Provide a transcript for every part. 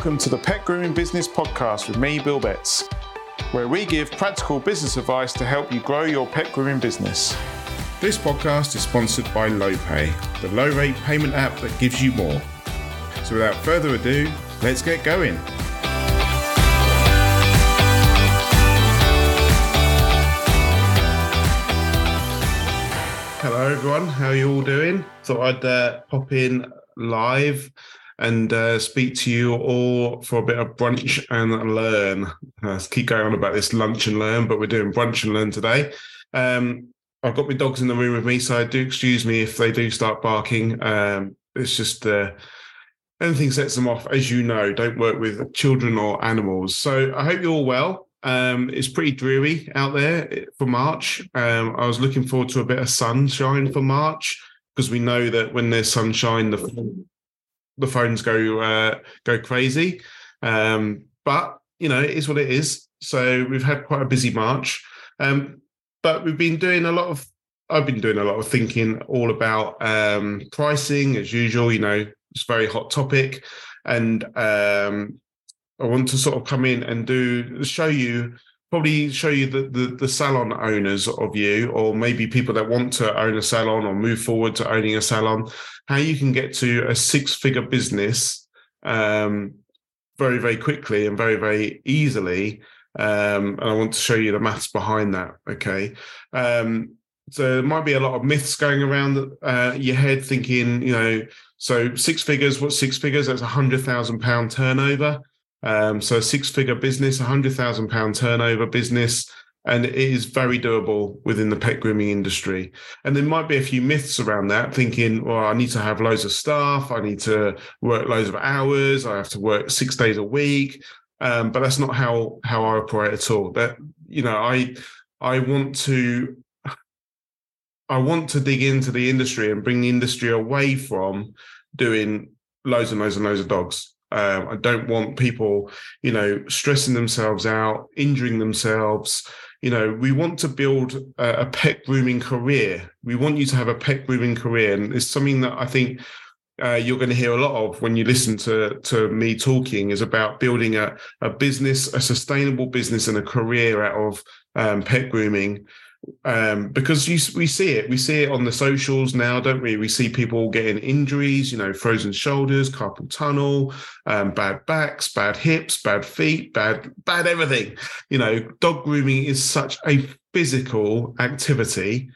welcome to the Pet Grooming Business Podcast with me, Bill Betts, where we give practical business advice to help you grow your pet grooming business. This podcast is sponsored by Lopay, the low rate payment app that gives you more. So without further ado, let's get going. Hello, everyone. How are you all doing? Thought I'd uh, pop in live and uh, speak to you all for a bit of brunch and learn. Uh, keep going on about this lunch and learn, but we're doing brunch and learn today. Um, I've got my dogs in the room with me, so do excuse me if they do start barking. Um, it's just uh, anything sets them off, as you know. Don't work with children or animals. So I hope you're all well. Um, it's pretty dreary out there for March. Um, I was looking forward to a bit of sunshine for March because we know that when there's sunshine, the the phones go uh, go crazy. Um, but you know, it is what it is. So we've had quite a busy March, um, but we've been doing a lot of. I've been doing a lot of thinking all about um, pricing as usual. You know, it's a very hot topic, and um, I want to sort of come in and do show you probably show you the, the, the salon owners of you, or maybe people that want to own a salon or move forward to owning a salon, how you can get to a six figure business um, very very quickly and very very easily. Um, and I want to show you the maths behind that. Okay. Um, so there might be a lot of myths going around uh, your head, thinking, you know, so six figures. What's six figures? That's a hundred thousand pound turnover. Um, so a six-figure business, a hundred thousand pound turnover business, and it is very doable within the pet grooming industry. And there might be a few myths around that, thinking, well, I need to have loads of staff, I need to work loads of hours, I have to work six days a week. Um, but that's not how how I operate at all. That you know, I I want to I want to dig into the industry and bring the industry away from doing loads and loads and loads of dogs. Um, I don't want people, you know, stressing themselves out, injuring themselves. You know, we want to build a, a pet grooming career. We want you to have a pet grooming career, and it's something that I think uh, you're going to hear a lot of when you listen to to me talking is about building a, a business, a sustainable business, and a career out of um, pet grooming um, because you, we see it, we see it on the socials now, don't we? We see people getting injuries, you know, frozen shoulders, carpal tunnel, um, bad backs, bad hips, bad feet, bad, bad everything. You know, dog grooming is such a physical activity.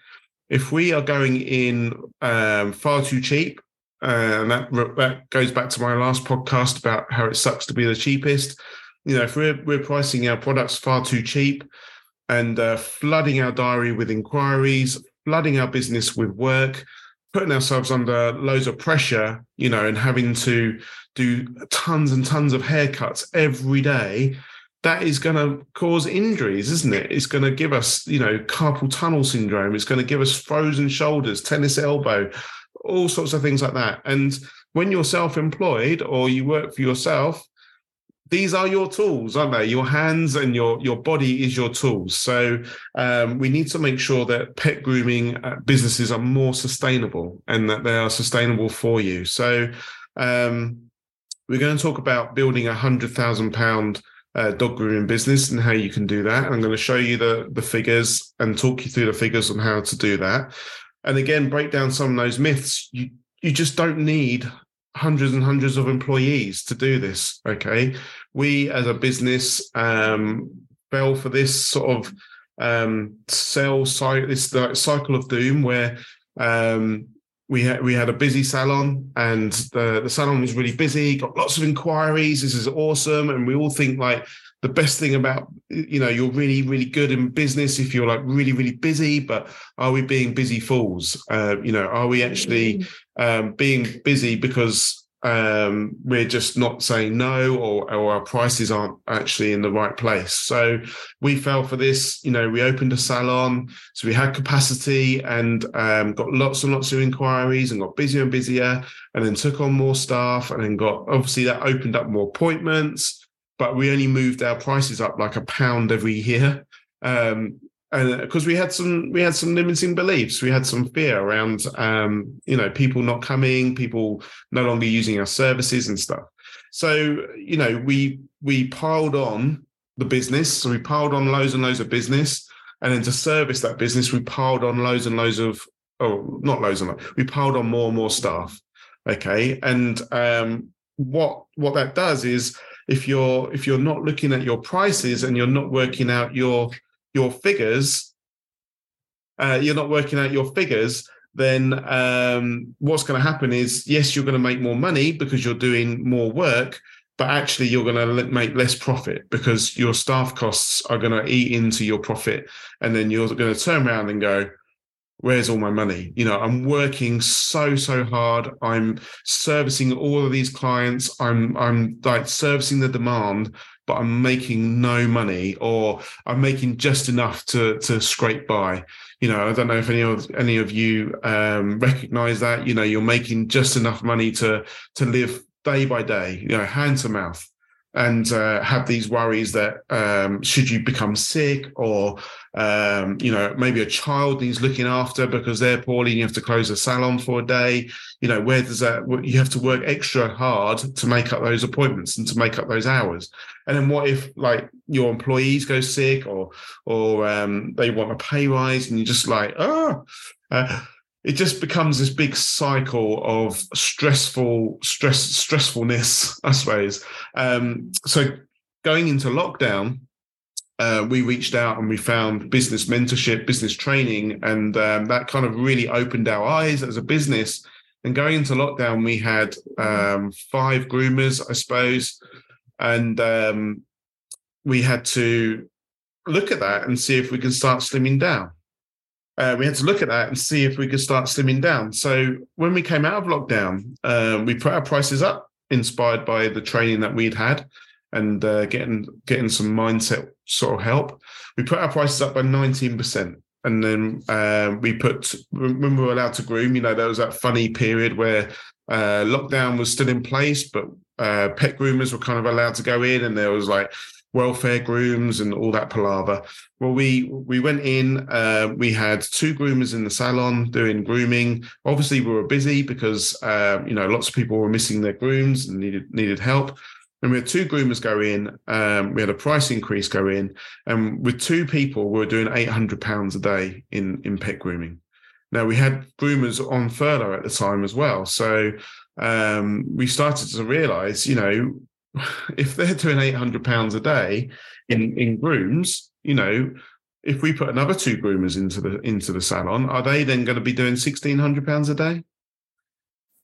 If we are going in um, far too cheap, uh, and that that goes back to my last podcast about how it sucks to be the cheapest. You know, if we're we're pricing our products far too cheap, and uh, flooding our diary with inquiries, flooding our business with work, putting ourselves under loads of pressure, you know, and having to do tons and tons of haircuts every day, that is going to cause injuries, isn't it? It's going to give us, you know, carpal tunnel syndrome. It's going to give us frozen shoulders, tennis elbow, all sorts of things like that. And when you're self employed or you work for yourself, these are your tools, aren't they? Your hands and your your body is your tools. So um, we need to make sure that pet grooming uh, businesses are more sustainable and that they are sustainable for you. So um, we're going to talk about building a hundred thousand pound uh, dog grooming business and how you can do that. I'm going to show you the the figures and talk you through the figures on how to do that. And again, break down some of those myths. You you just don't need hundreds and hundreds of employees to do this. Okay, we as a business um, fell for this sort of um, sell cycle, this cycle of doom where um, we had we had a busy salon and the, the salon was really busy, got lots of inquiries. This is awesome, and we all think like the best thing about you know you're really really good in business if you're like really really busy but are we being busy fools uh, you know are we actually mm. um, being busy because um, we're just not saying no or, or our prices aren't actually in the right place. So we fell for this. You know, we opened a salon, so we had capacity and um, got lots and lots of inquiries and got busier and busier, and then took on more staff, and then got obviously that opened up more appointments. But we only moved our prices up like a pound every year. Um, and because we had some we had some limiting beliefs we had some fear around um, you know people not coming people no longer using our services and stuff So you know, we we piled on the business. So we piled on loads and loads of business, and then to service that business, we piled on loads and loads of oh, not loads and loads. We piled on more and more staff. Okay, and um, what what that does is if you're if you're not looking at your prices and you're not working out your your figures, uh, you're not working out your figures, then um, what's going to happen is yes, you're going to make more money because you're doing more work, but actually you're going to make less profit because your staff costs are going to eat into your profit, and then you're going to turn around and go, where's all my money? You know i'm working so so hard. I'm servicing all of these clients. I'm i'm like servicing the demand but i'm making no money or i'm making just enough to to scrape by. You know i don't know if any of any of you um recognize that. You know you're making just enough money to to live day by day you know hand to mouth and uh, have these worries that um, should you become sick or um, you know maybe a child needs looking after because they're poorly and you have to close a salon for a day you know where does that you have to work extra hard to make up those appointments and to make up those hours. And then what if like your employees go sick or or um, they want a pay rise and you're just like oh uh, it just becomes this big cycle of stressful stress stressfulness i suppose. Um, so going into lockdown uh, we reached out and we found business mentorship business training and um, that kind of really opened our eyes as a business. And going into lockdown we had um, five groomers i suppose. And um, we had to look at that and see if we can start slimming down uh, we had to look at that and see if we could start slimming down. So when we came out of lockdown, um, we put our prices up, inspired by the training that we'd had and uh, getting getting some mindset sort of help. We put our prices up by nineteen percent, and then uh, we put when we were allowed to groom. You know, there was that funny period where uh, lockdown was still in place, but uh, pet groomers were kind of allowed to go in, and there was like welfare grooms and all that palaver. Well, we we went in. Uh, we had two groomers in the salon doing grooming. Obviously, we were busy because uh, you know lots of people were missing their grooms and needed needed help. And we had two groomers go in. Um, we had a price increase go in, and with two people, we were doing eight hundred pounds a day in in pet grooming. Now we had groomers on furlough at the time as well, so um, we started to realise, you know, if they're doing eight hundred pounds a day in in grooms, you know, if we put another two groomers into the into the salon, are they then going to be doing sixteen hundred pounds a day?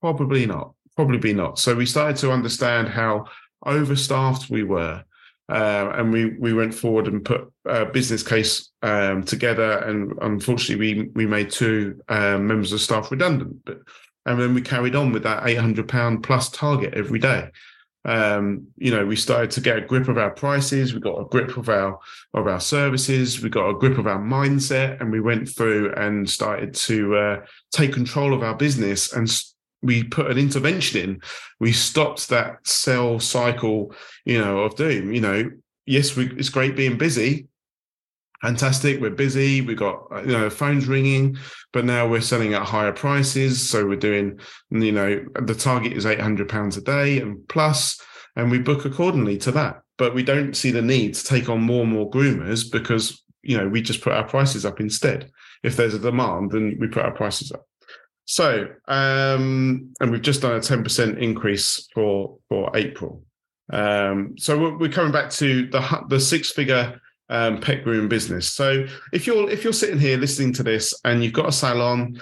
Probably not. Probably not. So we started to understand how overstaffed we were, uh, and we we went forward and put a business case um, together. And unfortunately, we we made two um, members of staff redundant. But and then we carried on with that eight hundred pound plus target every day um, you know, we started to get a grip of our prices, we got a grip of our of our services, we got a grip of our mindset, and we went through and started to uh, take control of our business and we put an intervention in. We stopped that sell cycle, you know, of doom. You know, yes, we, it's great being busy, fantastic. We're busy. We've got uh, you know phones ringing, but now we're selling at higher prices. So we're doing you know the target is eight hundred pounds a day and plus, and we book accordingly to that. But we don't see the need to take on more and more groomers because you know we just put our prices up instead. If there's a demand, then we put our prices up. So um, and we've just done a ten percent increase for for April. Um, so we're coming back to the the six figure um, pet grooming business. So if you're if you're sitting here listening to this and you've got a salon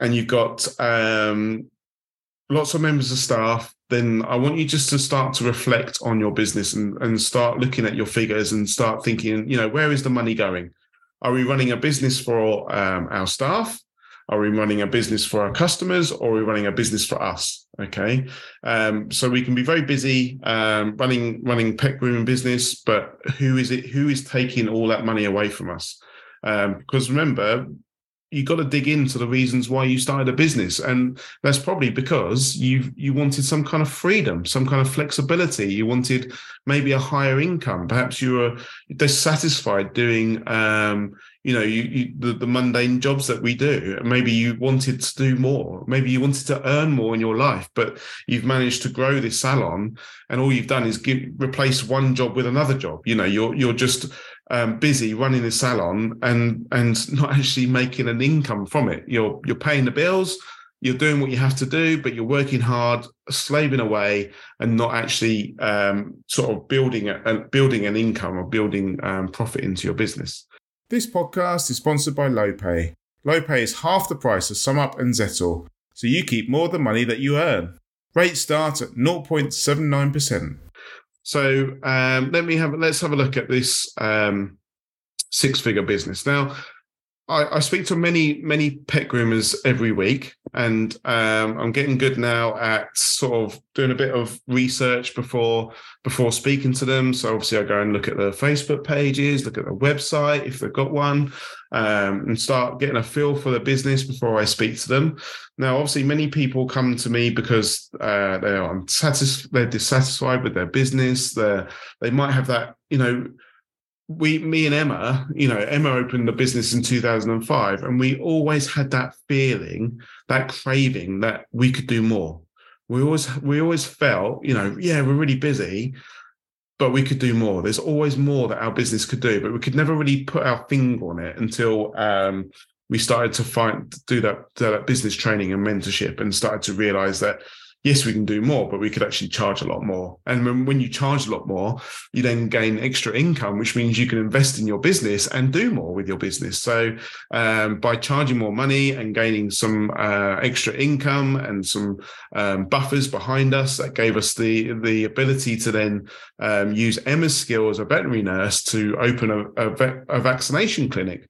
and you've got um, lots of members of staff, then I want you just to start to reflect on your business and, and start looking at your figures and start thinking, you know, where is the money going? Are we running a business for um, our staff? Are we running a business for our customers or are we running a business for us? Okay. Um, so we can be very busy um, running running pet grooming business, but who is it who is taking all that money away from us? Um, because remember, you got to dig into the reasons why you started a business and that's probably because you you wanted some kind of freedom some kind of flexibility you wanted maybe a higher income perhaps you were dissatisfied doing um, you know you, you the, the, mundane jobs that we do maybe you wanted to do more maybe you wanted to earn more in your life but you've managed to grow this salon and all you've done is give, replace one job with another job you know you're you're just um, busy running the salon and and not actually making an income from it. You're you're paying the bills, you're doing what you have to do, but you're working hard, slaving away, and not actually um, sort of building a, building an income or building um, profit into your business. This podcast is sponsored by Lopay. Lopay is half the price of SumUp and Zettle, so you keep more of the money that you earn. Rates start at 0.79%. So um, let me have let's have a look at this um, six figure business. Now, I, I, speak to many many pet groomers every week, and um, I'm getting good now at sort of doing a bit of research before before speaking to them. So obviously, I go and look at their Facebook pages, look at their website if they've got one, um, and start getting a feel for the business before I speak to them. Now, obviously, many people come to me because uh, they are unsatisfied, they're dissatisfied with their business. They they might have that, you know. We, me and Emma, you know, Emma opened the business in 2005, and we always had that feeling, that craving that we could do more. We always, we always felt, you know, yeah, we're really busy, but we could do more. There's always more that our business could do, but we could never really put our finger on it until um, we started to find do that, do that business training and mentorship, and started to realize that yes, we can do more, but we could actually charge a lot more. And when, when you charge a lot more, you then gain extra income, which means you can invest in your business and do more with your business. So um, by charging more money and gaining some uh, extra income and some um, buffers behind us, that gave us the the ability to then um, use Emma's skill as a veterinary nurse to open a, a, vet, a vaccination clinic.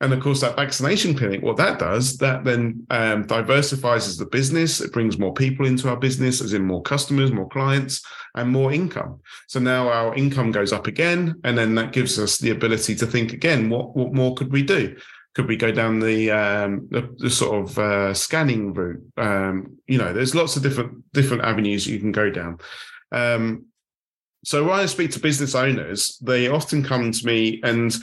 And of course, that vaccination clinic, what that does, that then um, diversifies the business. It brings more people into our business, as in more customers, more clients, and more income. So now our income goes up again, and then that gives us the ability to think again: what what more could we do? Could we go down the um, the, the, sort of uh, scanning route? Um, you know, there's lots of different different avenues you can go down. Um, so when I speak to business owners, they often come to me and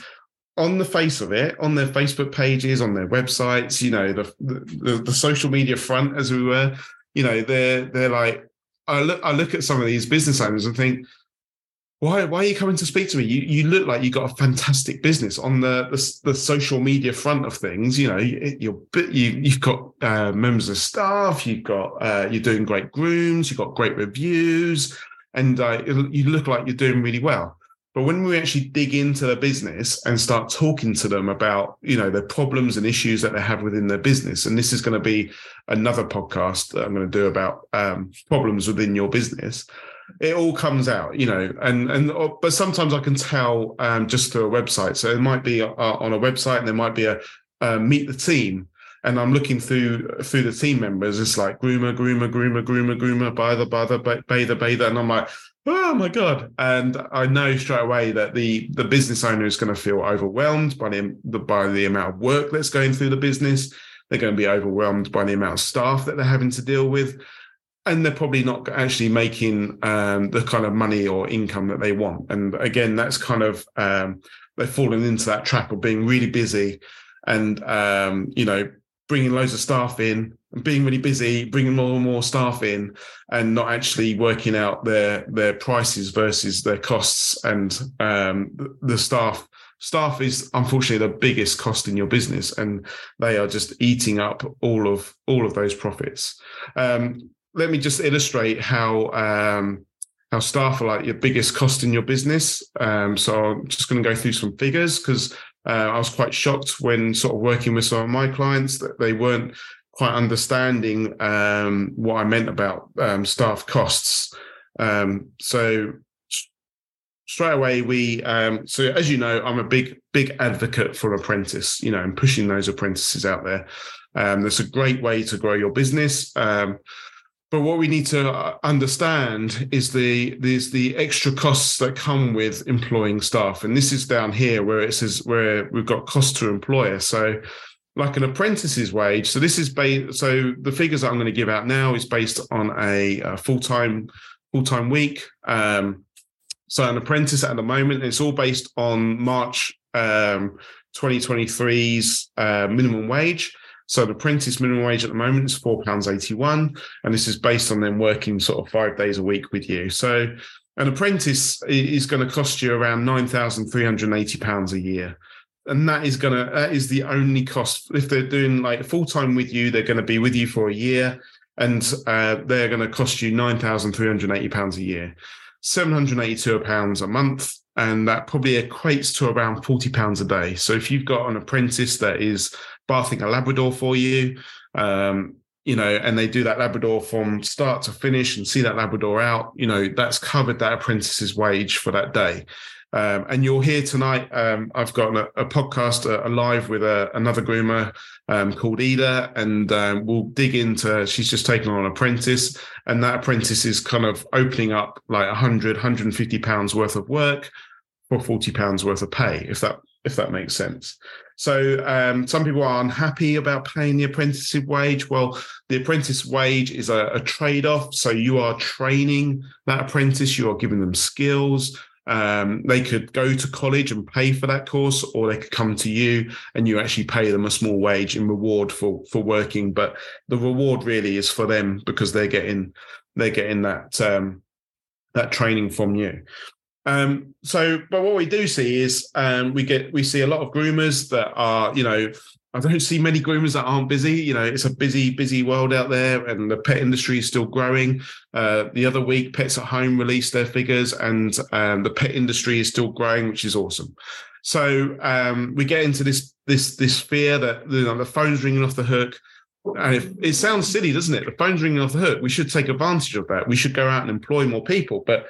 on the face of it, on their Facebook pages, on their websites, you know, the, the the, social media front, as we were, you know, they're they're like, I look I look at some of these business owners and think, why why are you coming to speak to me? You you look like you got a fantastic business on the the, the social media front of things. You know, you, you're you you've got uh, members of staff, you've got uh, you're doing great grooms, you've got great reviews, and uh, you look like you're doing really well. But when we actually dig into the business and start talking to them about, you know, the problems and issues that they have within their business, and this is going to be another podcast that I'm going to do about um, problems within your business. It all comes out, you know, and and uh, but sometimes I can tell um, just through a website. So it might be uh, on a website, and there might be a uh, meet the team, and I'm looking through through the team members. It's like groomer, groomer, groomer, groomer, groomer, bather, bather, bather, bather, and I'm like, oh my god. And i know straight away that the the business owner is going to feel overwhelmed by the, the by the amount of work that's going through the business. They're going to be overwhelmed by the amount of staff that they're having to deal with. And they're probably not actually making um, the kind of money or income that they want. And again that's kind of um, they've fallen into that trap of being really busy. And um, you know bringing loads of staff in and being really busy, bringing more and more staff in, and not actually working out their their prices versus their costs. And um, the staff staff is unfortunately the biggest cost in your business, and they are just eating up all of all of those profits. Um, let me just illustrate how. Um, how staff are like your biggest cost in your business. Um, so I'm just going to go through some figures because uh, I was quite shocked when sort of working with some of my clients that they weren't quite understanding um, what I meant about um, staff costs. Um, so straight away we um, so as you know i'm a big big advocate for apprentice you know and pushing those apprentices out there um, that's a great way to grow your business um, but what we need to uh, understand is the there's the extra costs that come with employing staff, and this is down here where it says where we've got cost to employer. So like an apprentice's wage. So this is based. So the figures that I'm going to give out now is based on a, a full time full time week. Um, so an apprentice at the moment, it's all based on March um, 2023's uh, minimum wage. So the apprentice minimum wage at the moment is four pounds eighty one, and this is based on them working sort of five days a week with you. So an apprentice is going to cost you around nine thousand three hundred eighty pounds a year. And that is gonna that is the only cost. If they're doing like full time with you they're going to be with you for a year and uh, they're going to cost you 9380 pounds a year. 782 pounds a month and that probably equates to around 40 pounds a day. So if you've got an apprentice that is bathing a labrador for you um, you know and they do that labrador from start to finish and see that labrador out you know that's covered that apprentice's wage for that day um, and you're here tonight. Um, I've got a, a podcast, a, live with a, another groomer um, called Ida, and um, we'll dig into. She's just taken on an apprentice, and that apprentice is kind of opening up like 100, 150 pounds worth of work for 40 pounds worth of pay, if that if that makes sense. So um, some people are unhappy about paying the apprentice wage. Well, the apprentice wage is a, a trade off. So you are training that apprentice, you are giving them skills um, they could go to college and pay for that course, or they could come to you and you actually pay them a small wage in reward for for working. But the reward really is for them because they're getting they're getting that um, that training from you. Um, so, but what we do see is um, we get we see a lot of groomers that are you know I don't see many groomers that aren't busy. You know, it's a busy, busy world out there, and the pet industry is still growing. Uh, the other week, Pets at Home released their figures, and um, the pet industry is still growing, which is awesome. So um, we get into this this this fear that you know, the phone's ringing off the hook. And if, it sounds silly, doesn't it? The phone's ringing off the hook. We should take advantage of that. We should go out and employ more people. But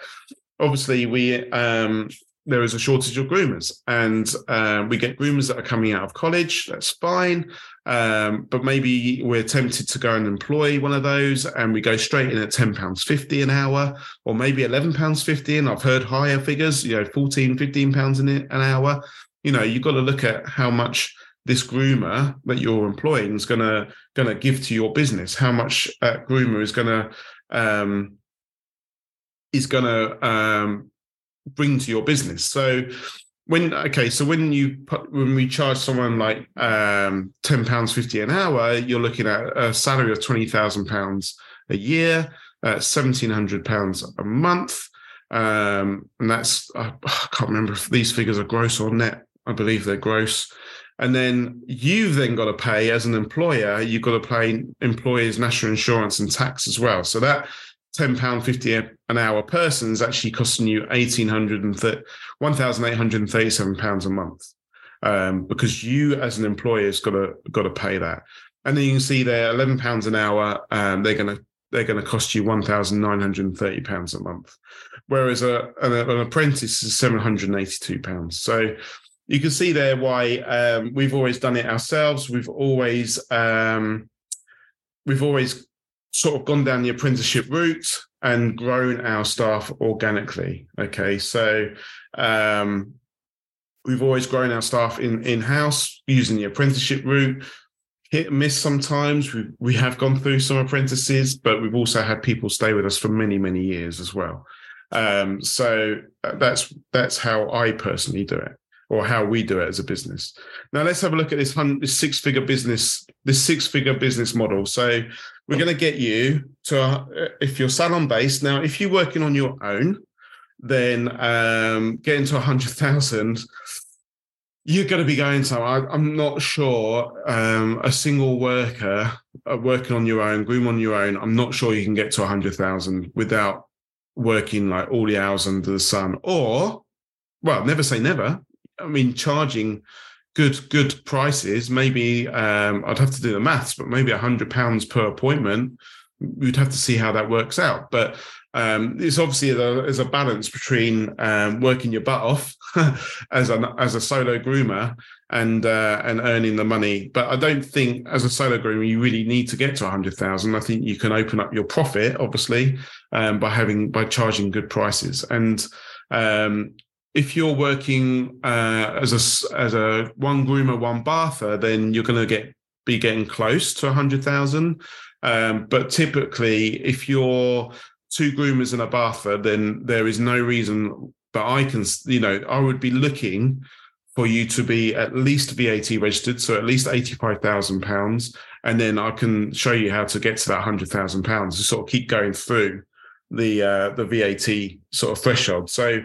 obviously, we um, there is a shortage of groomers, and uh, we get groomers that are coming out of college. That's fine, um, but maybe we're tempted to go and employ one of those, and we go straight in at ten pounds fifty an hour, or maybe eleven pounds fifty. And I've heard higher figures, you know, 14, 15 pounds an, hour. You know, you've got to look at how much this groomer that you're employing is gonna gonna give to your business. How much groomer is gonna um, is gonna um, bring to your business. So when okay, so when you put when we charge someone like um, ten pounds fifty an hour, you're looking at a salary of twenty thousand pounds a year, uh, seventeen hundred pounds a month, um, and that's I, I can't remember if these figures are gross or net. I believe they're gross. And then you've then got to pay as an employer, you've got to pay employers' national insurance and tax as well. So that £10.50 an hour person is actually costing you £1,837 a month um, because you as an employer has got to got to pay that. And then you can see there, eleven pounds an hour. Um, they're going to they're going to cost you one thousand nine hundred and thirty pounds a month, whereas a, an, an apprentice is seven hundred and eighty two pounds. So you can see there why um, we've always done it ourselves. We've always um, we've always sort of gone down the apprenticeship route and grown our staff organically. Okay, so um, we've always grown our staff in in house using the apprenticeship route. Hit and miss sometimes. We we have gone through some apprentices, but we've also had people stay with us for many many years as well. Um, so uh, that's that's how I personally do it or how we do it as a business. Now let's have a look at this, this six figure business, this six figure business model. So we're going to get you to, uh, if you're salon based. Now, if you're working on your own, then um, getting to a hundred thousand, you're going to be going to. I, am not sure um, a single worker uh, working on your own, groom on your own. I'm not sure you can get to a hundred thousand without working like all the hours under the sun, or well, never say never. I mean, charging good good prices. Maybe um, I'd have to do the maths, but maybe a hundred pounds per appointment. We'd have to see how that works out. But um, it's obviously there's a balance between um, working your butt off as an as a solo groomer and uh, and earning the money. But I don't think as a solo groomer you really need to get to a hundred thousand. I think you can open up your profit obviously um, by having by charging good prices and um, if you're working uh, as a as a one groomer, one bather, then you're going to get be getting close to a hundred thousand. Um, but typically, if you're two groomers and a bather, then there is no reason that I can, you know, I would be looking for you to be at least VAT registered, so at least eighty-five thousand pounds, and then I can show you how to get to that hundred thousand pounds to sort of keep going through the uh, the VAT sort of threshold. So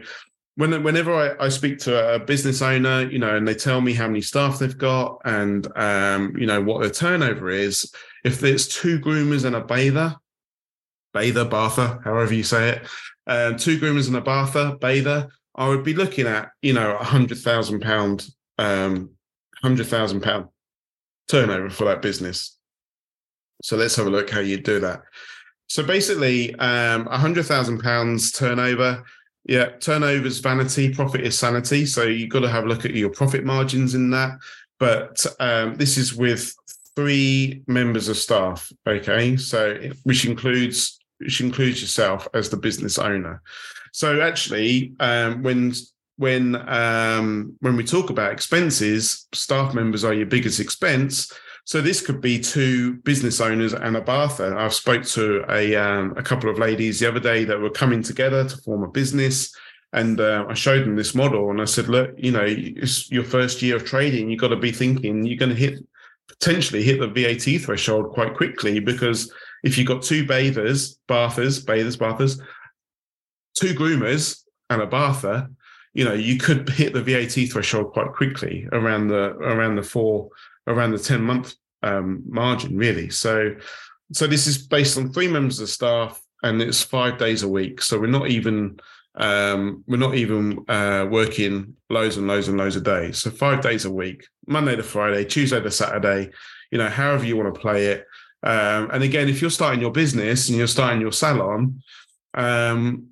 when, whenever I, I, speak to a business owner, you know, and they tell me how many staff they've got and um, you know what their turnover is, if there's two groomers and a bather, bather, bather, however you say it, um, two groomers and a bather, bather, I would be looking at you know a hundred thousand pound, um, hundred thousand pound turnover for that business. So let's have a look how you do that. So basically, um, hundred thousand pounds turnover yeah, turnover's vanity, profit is sanity. So you've got to have a look at your profit margins in that. But um, this is with three members of staff. Okay, so which includes which includes yourself as the business owner. So actually, um, when when um, when we talk about expenses, staff members are your biggest expense. So this could be two business owners and a bather. I've spoke to a um, a couple of ladies the other day that were coming together to form a business, and uh, I showed them this model, and I said, look, you know, it's your first year of trading. You've got to be thinking you're going to hit potentially hit the VAT threshold quite quickly because if you've got two bathers, bathers, bathers, bathers, two groomers and a bather, you know, you could hit the VAT threshold quite quickly around the around the four around the 10 month um, margin, really. So, so this is based on three members of staff and it's five days a week. So we're not even um, we're not even uh, working loads and loads and loads of days. So five days a week, Monday to Friday, Tuesday to Saturday, you know, however you want to play it. Um, and again, if you're starting your business and you're starting your salon, um,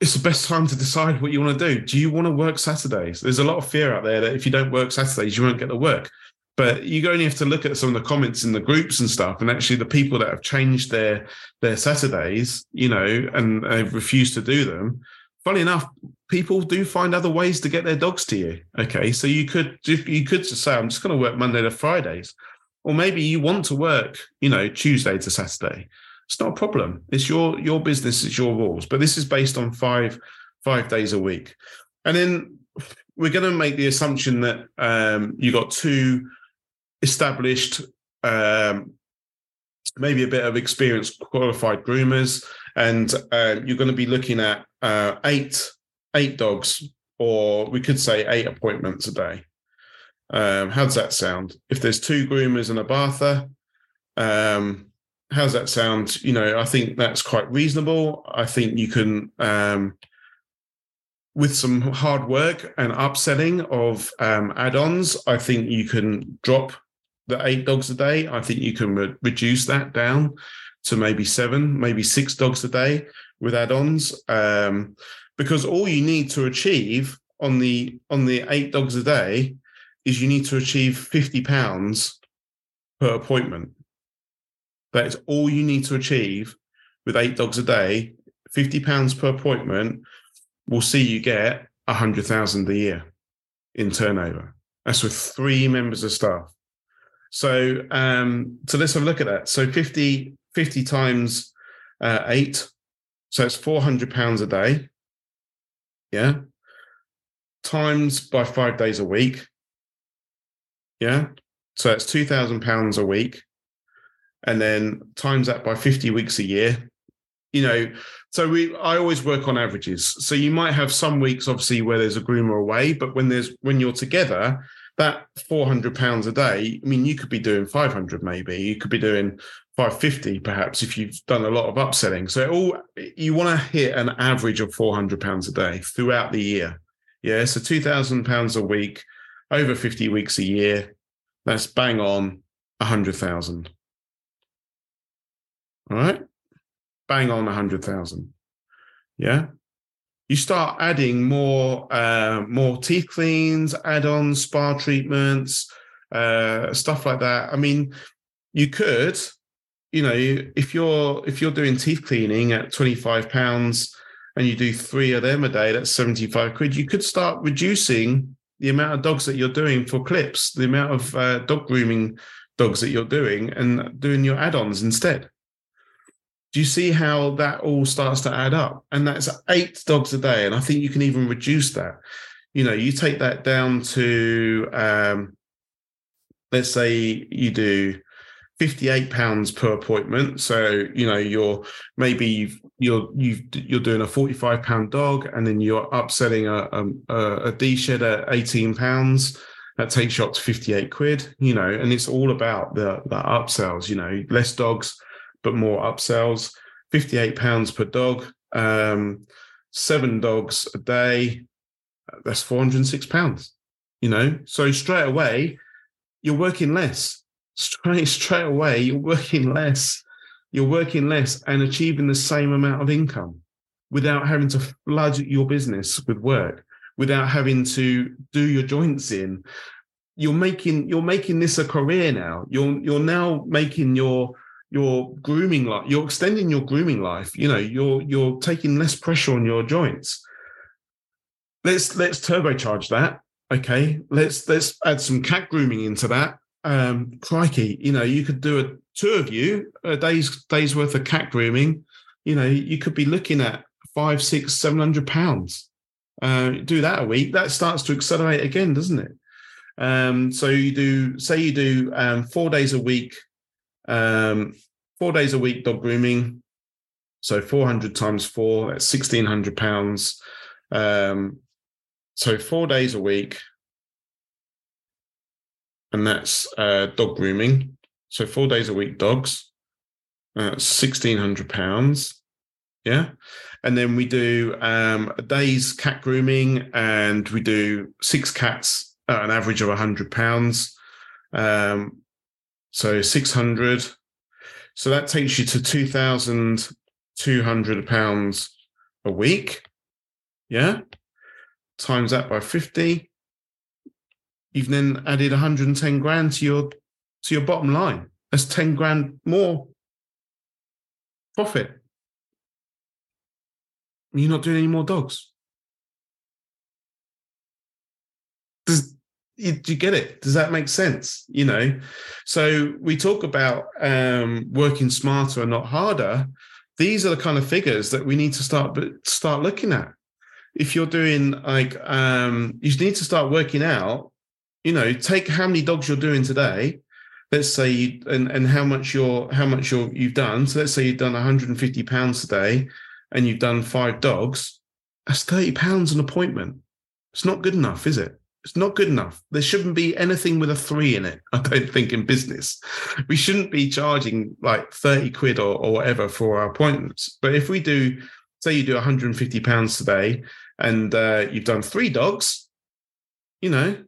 it's the best time to decide what you want to do. Do you want to work Saturdays? There's a lot of fear out there that if you don't work Saturdays, you won't get the work. But you only have to look at some of the comments in the groups and stuff, and actually the people that have changed their their Saturdays, you know, and have refused to do them. Funny enough, people do find other ways to get their dogs to you. Okay, so you could you could just say, I'm just going to work Monday to Fridays, or maybe you want to work, you know, Tuesday to Saturday. It's not a problem. It's your your business. It's your rules. But this is based on five five days a week, and then we're going to make the assumption that um, you got two established, um, maybe a bit of experienced qualified groomers, and uh, you're going to be looking at uh, eight eight dogs, or we could say eight appointments a day. Um, how does that sound? If there's two groomers and a bather, um, how's that sound? You know, I think that's quite reasonable. I think you can um, with some hard work and upselling of um, add-ons, I think you can drop the eight dogs a day. I think you can re- reduce that down to maybe seven, maybe six dogs a day with add-ons, um, because all you need to achieve on the on the eight dogs a day is you need to achieve fifty pounds per appointment. That is all you need to achieve with eight dogs a day. Fifty pounds per appointment will see you get a hundred thousand a year in turnover. That's with three members of staff. So um, so let's have a look at that. So 50, 50 times uh, eight, so it's four hundred pounds a day. Yeah, times by five days a week. Yeah, so it's two thousand pounds a week, and then times that by fifty weeks a year. You know, so we I always work on averages. So you might have some weeks, obviously, where there's a groomer away, but when there's when you're together, that 400 pounds a day i mean you could be doing 500 maybe you could be doing 550 perhaps if you've done a lot of upselling. So all you want to hit an average of 400 pounds a day throughout the year. Yeah so 2000 pounds a week over 50 weeks a year that's bang on 100000 all right? Bang on 100000 yeah you start adding more uh, more teeth cleans, add-ons, spa treatments, uh, stuff like that. I mean, you could, you know, if you're if you're doing teeth cleaning at twenty five pounds and you do three of them a day, that's 75 quid. You could start reducing the amount of dogs that you're doing for clips, the amount of uh, dog grooming dogs that you're doing, and doing your add ons instead. Do you see how that all starts to add up? And that's eight dogs a day. And I think you can even reduce that. You know, you take that down to, um, let's say you do 58 pounds per appointment so you know you're maybe you've, you're you've you're doing a 45 pound dog and then you're upselling a a, a d shed at 18 pounds that takes you up to 58 quid you know and it's all about the the upsells you know less dogs but more upsells. 58 pounds per dog um seven dogs a day that's 406 pounds you know? So straight away you're working less. Straight straight away you're working less. You're working less and achieving the same amount of income without having to flood your business with work without having to do your joints in. You're making you're making this a career now. You're you're now making your your grooming life you're extending your grooming life you know you're you're taking less pressure on your joints let's let's turbocharge that okay let's let's add some cat grooming into that um, crikey, you know, you could do a two of you a day's day's worth of cat grooming. You know, you could be looking at five, six, seven hundred pounds. Uh, do that a week, that starts to accelerate again, doesn't it? Um, so you do, say you do um, four days a week, um, four days a week dog grooming. So 400 times four, that's 1600 pounds. Um, so four days a week, and that's uh, dog grooming. So four days a week, dogs. Uh, sixteen hundred pounds. Yeah, and then we do um, a day's cat grooming, and we do six cats at an average of hundred pounds. Um, so six hundred. So that takes you to two thousand two hundred pounds a week. Yeah, times that by fifty you've then added 110 grand to your to your bottom line. That's 10 grand more profit. You're not doing any more dogs. Does you, do you get it? Does that make sense? You know, so we talk about um, working smarter and not harder. These are the kind of figures that we need to start start looking at. If you're doing like, um, you need to start working out you know, take how many dogs you're doing today. Let's say you, and and how much you're how much you're you've done. So let's say you've done 150 pounds today, and you've done five dogs. That's 30 pounds an appointment. It's not good enough, is it? It's not good enough. There shouldn't be anything with a three in it. I don't think in business, we shouldn't be charging like 30 quid or, or whatever for our appointments. But if we do, say you do 150 pounds today, and uh, you've done three dogs, you know,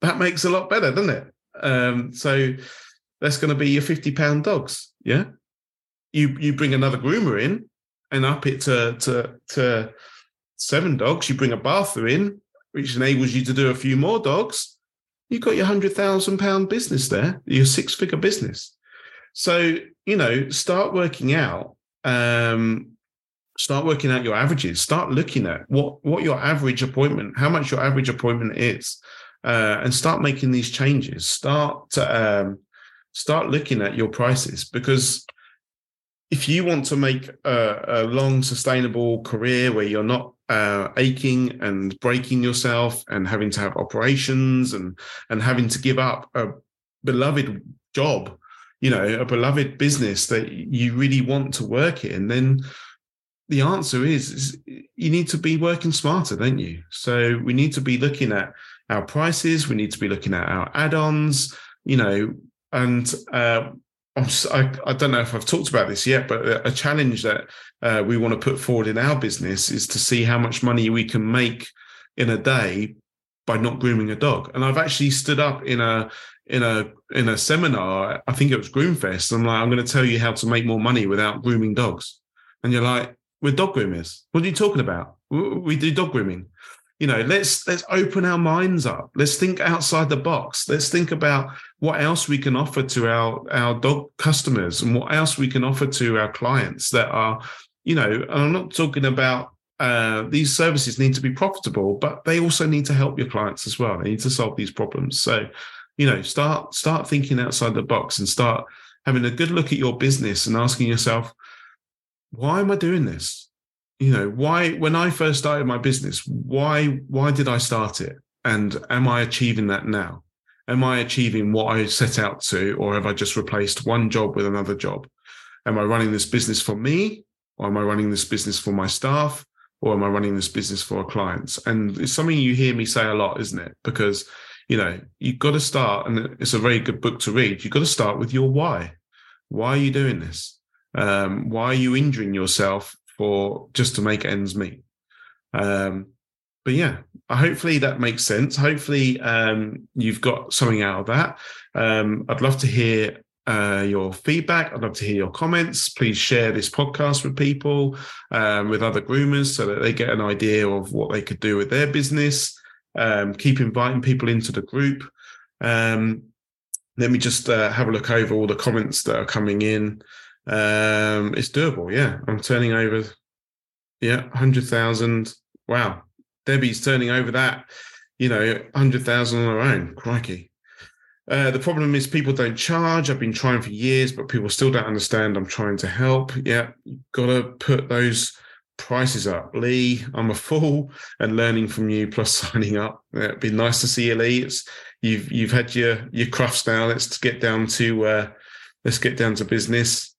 that makes a lot better, doesn't it? Um, so that's going to be your fifty pound dogs. Yeah, you you bring another groomer in and up it to to to seven dogs. You bring a bather in, which enables you to do a few more dogs. You've got your hundred thousand pound business there, your six figure business. So you know, start working out. Um, start working out your averages. Start looking at what what your average appointment, how much your average appointment is uh, and start making these changes. Start um, start looking at your prices because if you want to make a, a long, sustainable career where you're not uh, aching and breaking yourself and having to have operations and and having to give up a beloved job, you know, a beloved business that you really want to work in, then the answer is, is you need to be working smarter, don't you? So we need to be looking at our prices. We need to be looking at our add-ons, you know, and uh, I, I, don't know if I've talked about this yet, but a challenge that uh, we want to put forward in our business is to see how much money we can make in a day by not grooming a dog. And I've actually stood up in a in a in a seminar. I think it was Groomfest. I'm like, I'm going to tell you how to make more money without grooming dogs. And you're like, we're dog groomers. What are you talking about? We do dog grooming you know let's let's open our minds up let's think outside the box let's think about what else we can offer to our our dog customers and what else we can offer to our clients that are you know i'm not talking about uh, these services need to be profitable, but they also need to help your clients as well. They need to solve these problems. So, you know, start start thinking outside the box and start having a good look at your business and asking yourself, why am I doing this? You know, why when I first started my business, why why did I start it? And am I achieving that now? Am I achieving what I set out to, or have I just replaced one job with another job? Am I running this business for me, or am I running this business for my staff, or am I running this business for our clients? And it's something you hear me say a lot, isn't it? Because you know you've got to start, and it's a very good book to read. You've got to start with your why. Why are you doing this? Um, why are you injuring yourself for just to make ends meet? Um, but yeah, hopefully that makes sense. Hopefully um, you've got something out of that. Um, I'd love to hear uh, your feedback. I'd love to hear your comments. Please share this podcast with people, um, with other groomers, so that they get an idea of what they could do with their business. Um, keep inviting people into the group. Um, let me just uh, have a look over all the comments that are coming in. Um, it's doable. Yeah, I'm turning over. Yeah, hundred thousand. Wow, Debbie's turning over that. You know, hundred thousand on her own. Crikey. Uh, the problem is people don't charge. I've been trying for years, but people still don't understand. I'm trying to help. Yeah, got to put those prices up. Lee, I'm a fool and learning from you plus signing up. It'd be nice to see you, Lee. It's you've you've had your your crufts now. Let's get down to uh, let's get down to business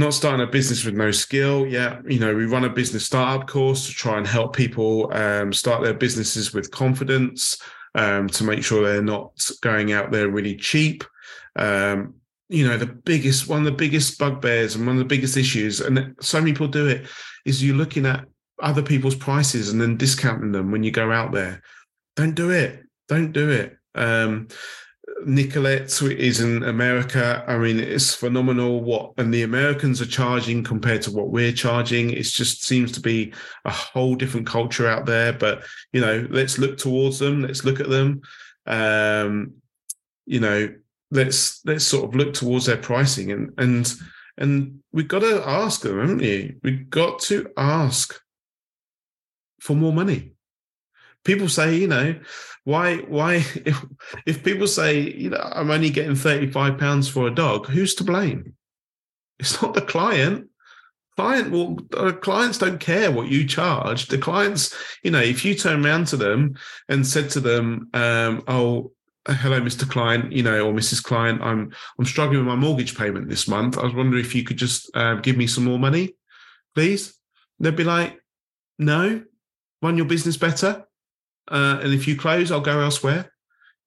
not starting a business with no skill. Yeah, you know, we run a business startup course to try and help people um, start their businesses with confidence um, to make sure they're not going out there really cheap. Um, you know, the biggest one of the biggest bugbears and one of the biggest issues, and so many people do it, is you're looking at other people's prices and then discounting them when you go out there. Don't do it. Don't do it. Um, Nicolette is in America. I mean, it's phenomenal what and the Americans are charging compared to what we're charging. It just seems to be a whole different culture out there. But you know, let's look towards them. Let's look at them. Um, you know, let's let's sort of look towards their pricing and and and we've got to ask them, haven't we? We've got to ask for more money people say, you know, why why if if people say, you know, I'm only getting 35 pounds for a dog, who's to blame? It's not the client. Client will uh, clients don't care what you charge. The clients, you know, if you turn around to them and said to them, um, oh, hello, Mr. Client, you know, or Mrs. Client, I'm I'm struggling with my mortgage payment this month. I was wondering if you could just uh, give me some more money, please. They'd be like, no, run your business better uh, and if you close, I'll go elsewhere.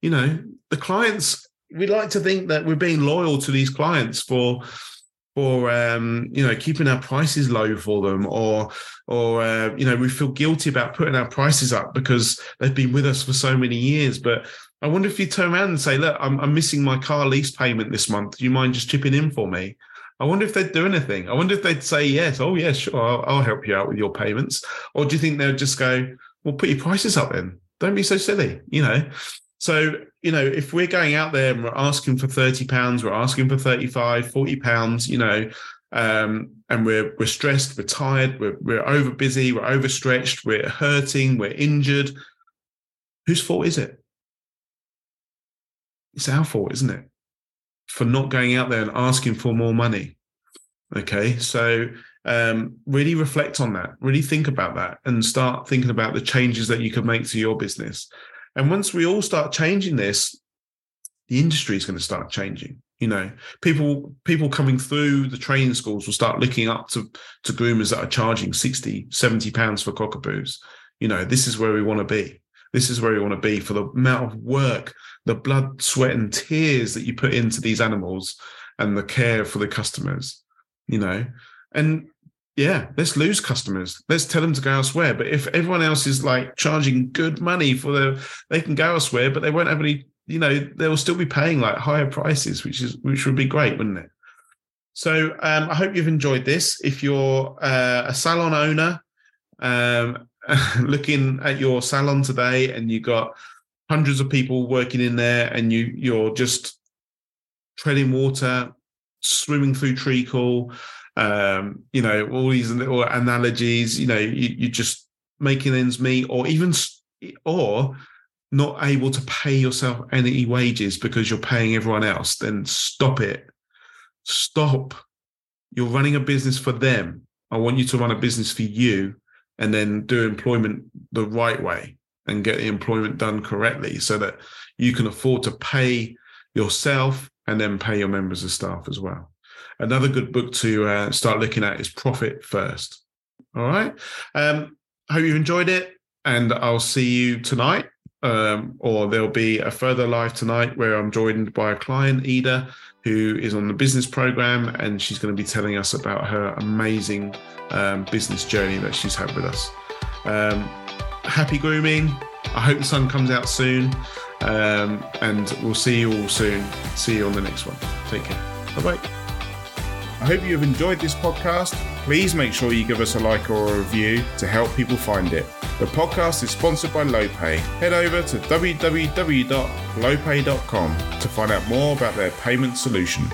You know, the clients. We like to think that we're being loyal to these clients for for um, you know keeping our prices low for them, or or uh, you know we feel guilty about putting our prices up because they've been with us for so many years. But I wonder if you turn around and say, "Look, I'm, I'm missing my car lease payment this month. Do you mind just chipping in for me?" I wonder if they'd do anything. I wonder if they'd say yes. Oh, yes, sure. I'll, I'll help you out with your payments. Or do you think they'd just go, well, put your prices up then. Don't be so silly, you know. So, you know, if we're going out there and we're asking for 30 pounds, we're asking for 35, 40 pounds, you know, um, and we're we're stressed, we're tired, we're we're over busy, we're overstretched, we're hurting, we're injured. Whose fault is it? It's our fault, isn't it? For not going out there and asking for more money. Okay. So um, really reflect on that, really think about that, and start thinking about the changes that you can make to your business. And once we all start changing this, the industry is going to start changing. You know, people people coming through the training schools will start looking up to to groomers that are charging 60, 70 pounds for cockapoos. You know, this is where we want to be. This is where we want to be for the amount of work, the blood, sweat, and tears that you put into these animals and the care for the customers. You know, and yeah, let's lose customers. Let's tell them to go elsewhere. But if everyone else is like charging good money for the, they can go elsewhere, but they won't have any. You know, they'll still be paying like higher prices, which is which would be great, wouldn't it? So um, I hope you've enjoyed this. If you're uh, a salon owner, um, looking at your salon today, and you've got hundreds of people working in there, and you you're just treading water, swimming through treacle um, you know, all these little analogies, you know, you, you're just making ends meet, or even, or not able to pay yourself any wages because you're paying everyone else, then stop it. Stop. You're running a business for them. I want you to run a business for you and then do employment the right way and get the employment done correctly so that you can afford to pay yourself and then pay your members of staff as well. Another good book to uh, start looking at is Profit First. All right. Um, hope you enjoyed it, and I'll see you tonight. Um, or there'll be a further live tonight where I'm joined by a client, Ida, who is on the business program, and she's going to be telling us about her amazing um, business journey that she's had with us. Um, happy grooming. I hope the sun comes out soon. Um, and we'll see you all soon. See you on the next one. Take care. Bye bye. I hope you have enjoyed this podcast. Please make sure you give us a like or a review to help people find it. The podcast is sponsored by LoPay. Head over to www.lopay.com to find out more about their payment solution.